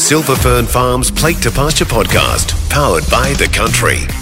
Silver Fern Farms Plate to Pasture podcast, powered by the country.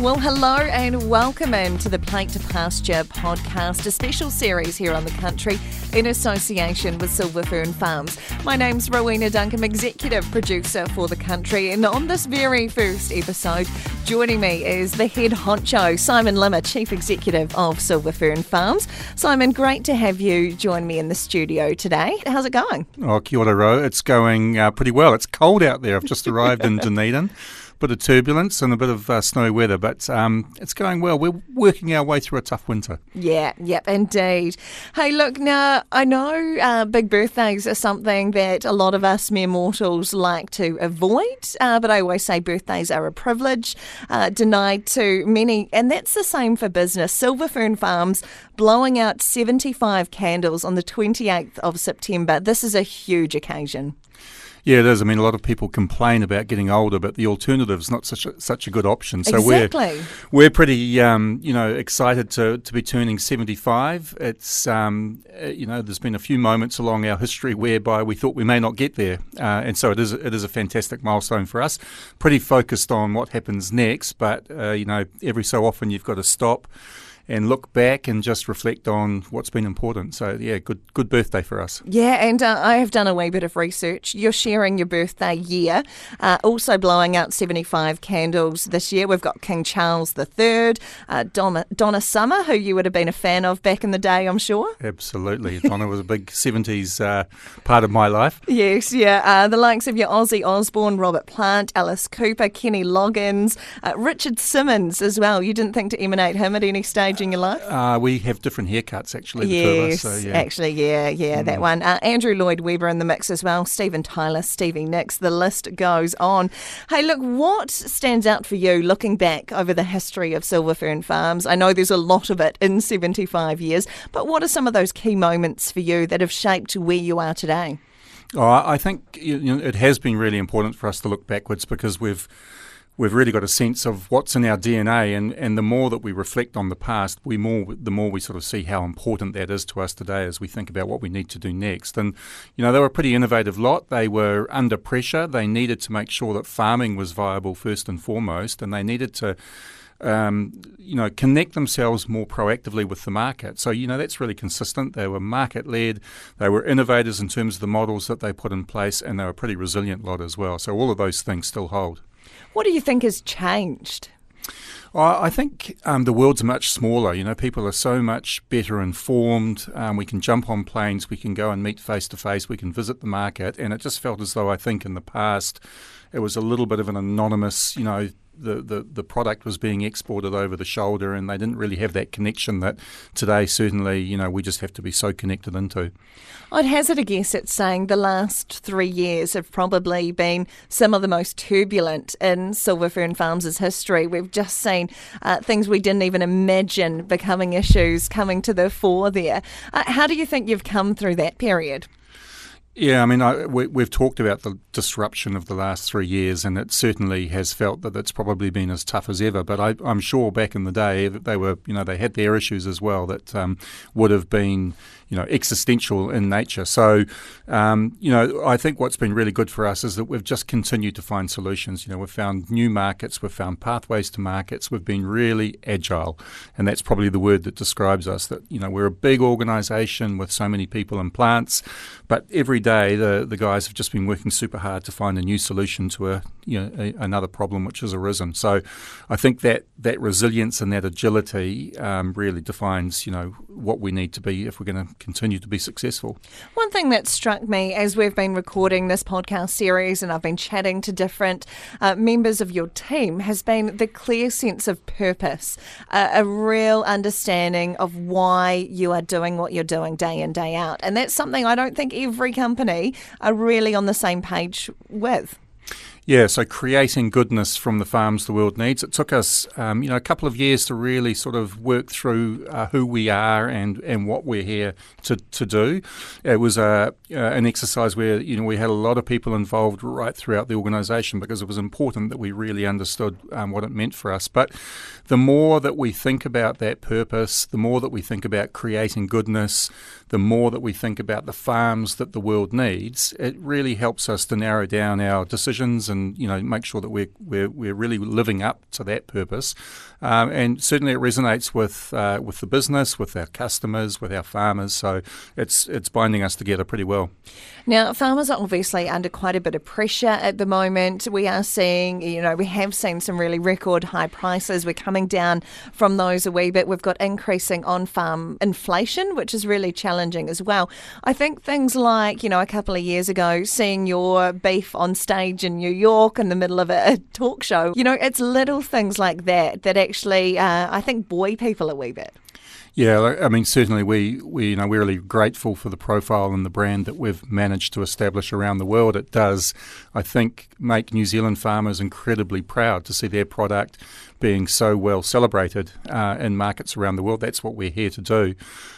Well, hello and welcome into the Plate to Pasture podcast, a special series here on the country in association with Silver Fern Farms. My name's Rowena Duncum, executive producer for the country, and on this very first episode, joining me is the head honcho, Simon Limmer, chief executive of Silver Fern Farms. Simon, great to have you join me in the studio today. How's it going? Oh, kia ora, Ro. It's going uh, pretty well. It's cold out there. I've just arrived in Dunedin bit of turbulence and a bit of uh, snowy weather, but um, it's going well. We're working our way through a tough winter. Yeah, yep, indeed. Hey, look, now I know uh, big birthdays are something that a lot of us mere mortals like to avoid, uh, but I always say birthdays are a privilege uh, denied to many, and that's the same for business. Silver Fern Farms blowing out 75 candles on the 28th of September. This is a huge occasion. Yeah, it is. I mean, a lot of people complain about getting older, but the alternative is not such a, such a good option. So exactly. we're we're pretty um, you know excited to, to be turning seventy five. It's um, uh, you know there's been a few moments along our history whereby we thought we may not get there, uh, and so it is it is a fantastic milestone for us. Pretty focused on what happens next, but uh, you know every so often you've got to stop and look back and just reflect on what's been important. So yeah, good good birthday for us. Yeah, and uh, I have done a wee bit of research. You're sharing your birthday year, uh, also blowing out 75 candles this year. We've got King Charles III, uh, Donna, Donna Summer, who you would have been a fan of back in the day, I'm sure. Absolutely, Donna was a big 70s uh, part of my life. Yes, yeah. Uh, the likes of your Ozzy Osbourne, Robert Plant, Alice Cooper, Kenny Loggins, uh, Richard Simmons as well. You didn't think to emanate him at any stage in your life? Uh, we have different haircuts, actually. yes, us, so, yeah. actually, yeah, yeah, mm. that one. Uh, Andrew Lloyd Webber in the mix as well. Steven Tyler, Stevie Nicks. The list goes on. Hey, look, what stands out for you looking back over the history of Silver Fern Farms? I know there's a lot of it in 75 years, but what are some of those key moments for you that have shaped where you are today? Oh, I think you know, it has been really important for us to look backwards because we've we've really got a sense of what's in our DNA, and, and the more that we reflect on the past, we more the more we sort of see how important that is to us today as we think about what we need to do next. And you know, they were a pretty innovative lot. They were under pressure. They needed to make sure that farming was viable first and foremost, and they needed to. Um, you know, connect themselves more proactively with the market. So, you know, that's really consistent. They were market led, they were innovators in terms of the models that they put in place, and they were a pretty resilient lot as well. So, all of those things still hold. What do you think has changed? Well, I think um, the world's much smaller. You know, people are so much better informed. Um, we can jump on planes, we can go and meet face to face, we can visit the market, and it just felt as though I think in the past it was a little bit of an anonymous, you know, the, the, the product was being exported over the shoulder and they didn't really have that connection that today certainly you know we just have to be so connected into. I'd hazard a guess at saying the last three years have probably been some of the most turbulent in Silver Fern Farms' history. We've just seen uh, things we didn't even imagine becoming issues coming to the fore there. Uh, how do you think you've come through that period? Yeah, I mean, I, we, have talked about the disruption of the last three years, and it certainly has felt that it's probably been as tough as ever. But I, am sure back in the day, they were, you know, they had their issues as well that um, would have been you know, existential in nature. So, um, you know, I think what's been really good for us is that we've just continued to find solutions. You know, we've found new markets, we've found pathways to markets, we've been really agile, and that's probably the word that describes us. That you know, we're a big organisation with so many people and plants, but every the the guys have just been working super hard to find a new solution to a you know a, another problem which has arisen. So, I think that that resilience and that agility um, really defines you know what we need to be if we're going to continue to be successful. One thing that struck me as we've been recording this podcast series and I've been chatting to different uh, members of your team has been the clear sense of purpose, uh, a real understanding of why you are doing what you're doing day in, day out. And that's something I don't think every company are really on the same page with. Yeah, so creating goodness from the farms the world needs. It took us, um, you know, a couple of years to really sort of work through uh, who we are and, and what we're here to, to do. It was a, uh, an exercise where, you know, we had a lot of people involved right throughout the organisation because it was important that we really understood um, what it meant for us. But the more that we think about that purpose, the more that we think about creating goodness, the more that we think about the farms that the world needs, it really helps us to narrow down our decisions and you know make sure that we're we're, we're really living up to that purpose. Um, and certainly it resonates with uh, with the business, with our customers, with our farmers. So it's it's binding us together pretty well. Now, farmers are obviously under quite a bit of pressure at the moment. We are seeing, you know, we have seen some really record high prices. We're coming down from those a wee bit. We've got increasing on farm inflation, which is really challenging as well. I think things like, you know, a couple of years ago, seeing your beef on stage in New York in the middle of a, talk show, you know, it's little things like that that actually, uh, I think, buoy people a wee bit. Yeah, I mean, certainly we, we you know we're really grateful for the profile and the brand that we've managed to establish around the world. It does, I think, make New Zealand farmers incredibly proud to see their product being so well celebrated uh, in markets around the world. That's what we're here to do.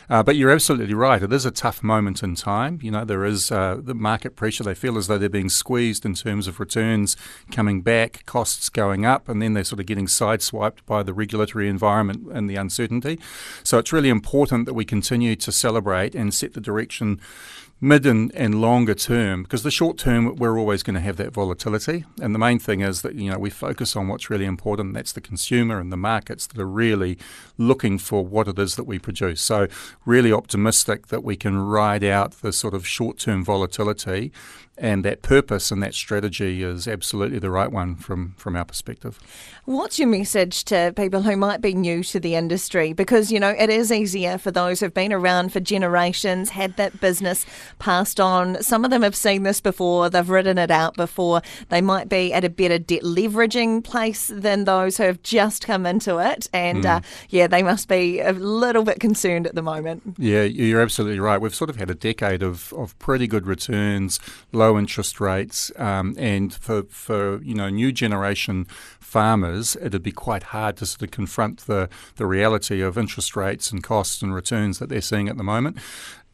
Uh, but you're absolutely right. It is a tough moment in time. You know, there is uh, the market pressure. They feel as though they're being squeezed in terms of returns coming back, costs going up, and then they're sort of getting sideswiped by the regulatory environment and the uncertainty. So it's really important that we continue to celebrate and set the direction mid and, and longer term, because the short term we're always going to have that volatility. And the main thing is that you know we focus on what's really important. That's the consumer and the markets that are really looking for what it is that we produce. So really optimistic that we can ride out the sort of short term volatility and that purpose and that strategy is absolutely the right one from, from our perspective. What's your message to people who might be new to the industry? Because, you know, it is easier for those who've been around for generations, had that business passed on. Some of them have seen this before, they've written it out before. They might be at a better debt leveraging place than those who have just come into it. And, mm. uh, yeah, they must be a little bit concerned at the moment. Yeah, you're absolutely right. We've sort of had a decade of, of pretty good returns, low low interest rates, um, and for, for you know new generation farmers, it'd be quite hard to sort of confront the, the reality of interest rates and costs and returns that they're seeing at the moment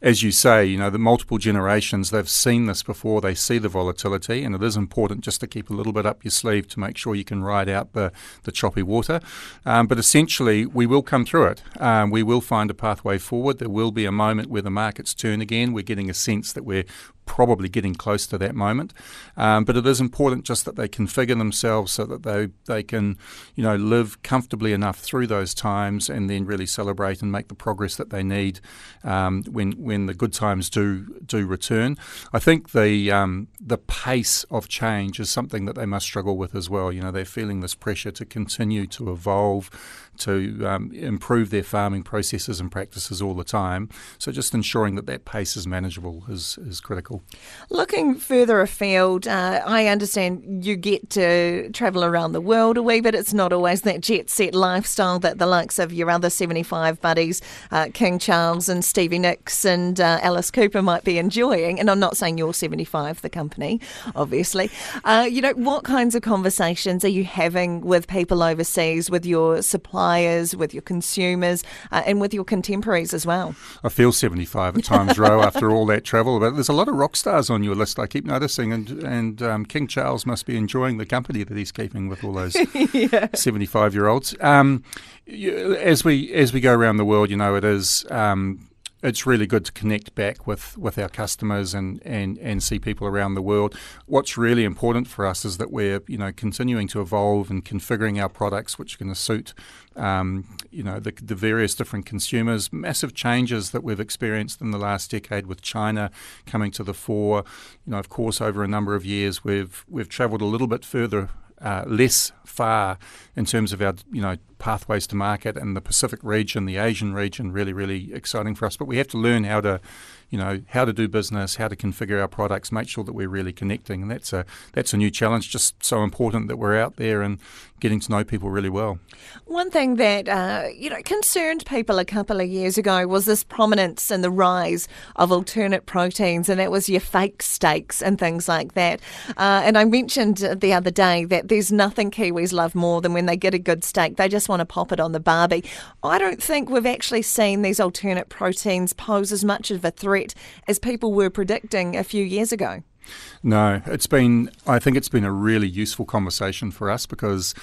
as you say, you know, the multiple generations, they've seen this before, they see the volatility, and it is important just to keep a little bit up your sleeve to make sure you can ride out the, the choppy water. Um, but essentially, we will come through it. Um, we will find a pathway forward. There will be a moment where the markets turn again. We're getting a sense that we're probably getting close to that moment. Um, but it is important just that they configure themselves so that they, they can, you know, live comfortably enough through those times and then really celebrate and make the progress that they need um, when when the good times do do return. I think the um, the pace of change is something that they must struggle with as well. You know, they're feeling this pressure to continue to evolve to um, improve their farming processes and practices all the time. So just ensuring that that pace is manageable is, is critical. Looking further afield, uh, I understand you get to travel around the world a wee bit. It's not always that jet set lifestyle that the likes of your other 75 buddies, uh, King Charles and Stevie Nicks and uh, Alice Cooper might be enjoying. And I'm not saying you're 75, the company, obviously. Uh, you know, what kinds of conversations are you having with people overseas, with your suppliers? with your consumers, uh, and with your contemporaries as well. I feel 75 at times, Ro, after all that travel. But there's a lot of rock stars on your list, I keep noticing. And, and um, King Charles must be enjoying the company that he's keeping with all those 75 year olds. Um, as we as we go around the world, you know, it is um, it's really good to connect back with, with our customers and, and, and see people around the world. What's really important for us is that we're you know continuing to evolve and configuring our products which are going to suit um, you know the, the various different consumers. Massive changes that we've experienced in the last decade with China coming to the fore. You know, of course, over a number of years we've we've travelled a little bit further uh, less far in terms of our you know pathways to market and the Pacific region, the Asian region, really really exciting for us. But we have to learn how to you know how to do business, how to configure our products, make sure that we're really connecting, and that's a that's a new challenge. Just so important that we're out there and getting to know people really well. One thing that uh, you know concerned people a couple of years ago was this prominence and the rise of alternate proteins, and that was your fake steaks and things like that. Uh, and I mentioned the other day that there's nothing Kiwis love more than when they get a good steak, they just want to pop it on the barbie. I don't think we've actually seen these alternate proteins pose as much of a threat as people were predicting a few years ago. No, it's been, I think it's been a really useful conversation for us because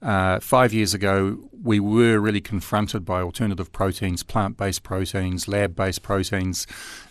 Uh, five years ago, we were really confronted by alternative proteins, plant based proteins, lab based proteins.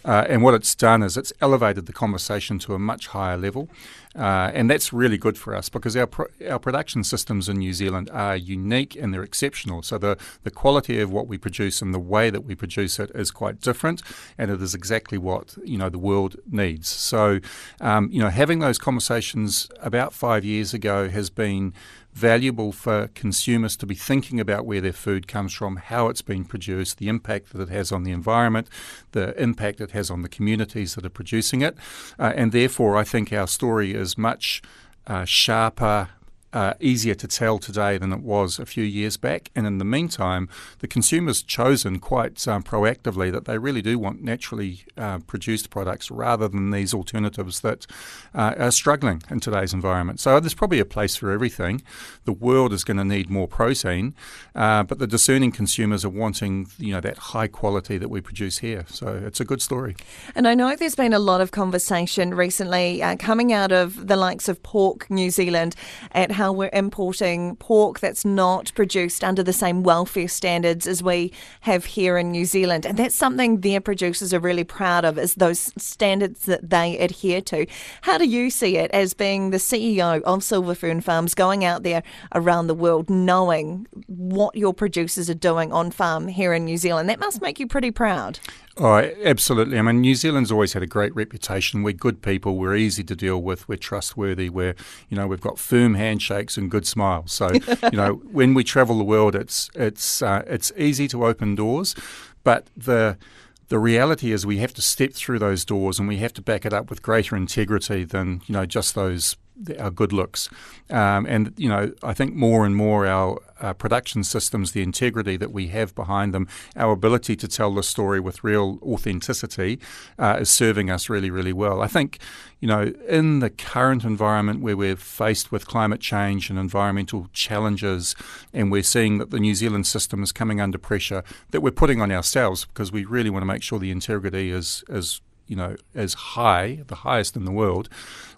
Uh, and what it's done is it's elevated the conversation to a much higher level. Uh, and that's really good for us because our, pro- our production systems in New Zealand are unique and they're exceptional. So the, the quality of what we produce and the way that we produce it is quite different, and it is exactly what you know the world needs. So, um, you know, having those conversations about five years ago has been valuable for consumers to be thinking about where their food comes from, how it's been produced, the impact that it has on the environment, the impact it has on the communities that are producing it. Uh, and therefore, I think our story is much uh, sharper, uh, easier to tell today than it was a few years back. And in the meantime, the consumer's chosen quite um, proactively that they really do want naturally uh, produced products rather than these alternatives that uh, are struggling in today's environment. So there's probably a place for everything. The world is going to need more protein, uh, but the discerning consumers are wanting you know that high quality that we produce here. So it's a good story. And I know there's been a lot of conversation recently uh, coming out of the likes of Pork New Zealand at how we're importing pork that's not produced under the same welfare standards as we have here in New Zealand. And that's something their producers are really proud of, is those standards that they adhere to. How do you see it as being the CEO of Silver Fern Farms going out there around the world knowing what your producers are doing on farm here in New Zealand? That must make you pretty proud. Oh, absolutely. I mean, New Zealand's always had a great reputation. We're good people. We're easy to deal with. We're trustworthy. We're, you know, we've got firm handshakes and good smiles. So, you know, when we travel the world, it's it's uh, it's easy to open doors, but the the reality is we have to step through those doors and we have to back it up with greater integrity than you know just those our good looks. Um, and, you know, I think more and more our, production systems, the integrity that we have behind them, our ability to tell the story with real authenticity uh, is serving us really, really well. I think, you know, in the current environment where we're faced with climate change and environmental challenges, and we're seeing that the New Zealand system is coming under pressure, that we're putting on ourselves because we really want to make sure the integrity is, is you know, as high, the highest in the world,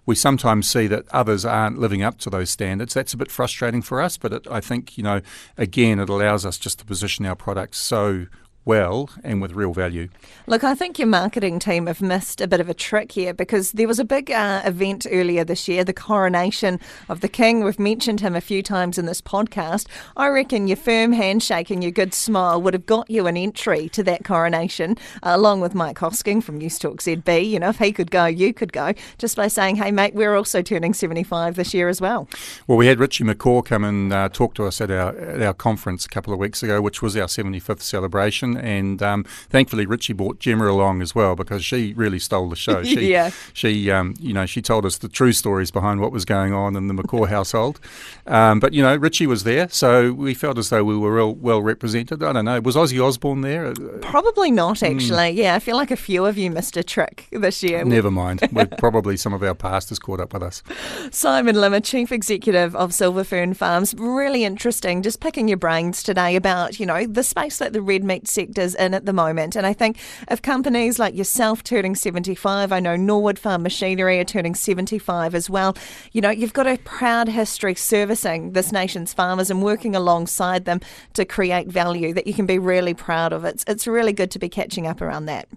we sometimes see that others aren't living up to those standards. That's a bit frustrating for us, but it, I think, you know, again, it allows us just to position our products so well and with real value. Look, I think your marketing team have missed a bit of a trick here because there was a big uh, event earlier this year, the coronation of the King. We've mentioned him a few times in this podcast. I reckon your firm handshake and your good smile would have got you an entry to that coronation, uh, along with Mike Hosking from News Talk ZB. You know, if he could go, you could go, just by saying, hey, mate, we're also turning 75 this year as well. Well, we had Richie McCaw come and uh, talk to us at our, at our conference a couple of weeks ago, which was our 75th celebration and um, thankfully Richie brought Gemma along as well because she really stole the show. She, yeah. She, um, you know, she told us the true stories behind what was going on in the McCaw household. Um, but you know, Richie was there, so we felt as though we were real well represented. I don't know, was Ozzy Osbourne there? Probably not, hmm. actually. Mm. Yeah, I feel like a few of you missed a trick this year. Never mind. We're probably some of our pastors caught up with us. Simon Limmer, Chief Executive of Silver Fern Farms. Really interesting. Just picking your brains today about you know the space that the red meat sectors in at the moment. And I think if companies like yourself turning 75, I know Norwood Farm Machinery are turning 75 as well, you know, you've got a proud history servicing this nation's farmers and working alongside them to create value that you can be really proud of. It's, it's really good to be catching up around that.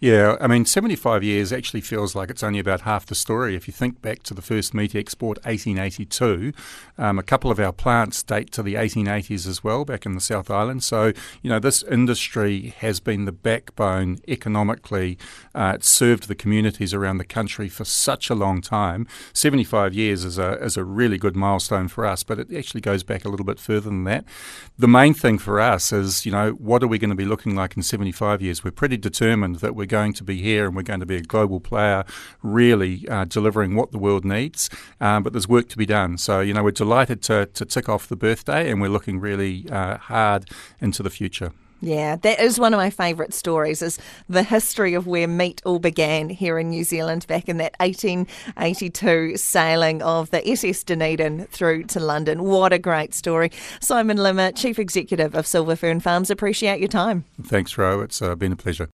Yeah, I mean, 75 years actually feels like it's only about half the story. If you think back to the first meat export, 1882, um, a couple of our plants date to the 1880s as well, back in the South Island. So, you know, this industry has been the backbone economically. Uh, it's served the communities around the country for such a long time. 75 years is a, is a really good milestone for us, but it actually goes back a little bit further than that. The main thing for us is, you know, what are we going to be looking like in 75 years? We're pretty determined that we're going to be here and we're going to be a global player, really uh, delivering what the world needs. Um, but there's work to be done. So, you know, we're delighted to, to tick off the birthday and we're looking really uh, hard into the future. Yeah, that is one of my favourite stories is the history of where meat all began here in New Zealand back in that 1882 sailing of the SS Dunedin through to London. What a great story. Simon Limmer, Chief Executive of Silver Fern Farms, appreciate your time. Thanks, Ro. It's uh, been a pleasure.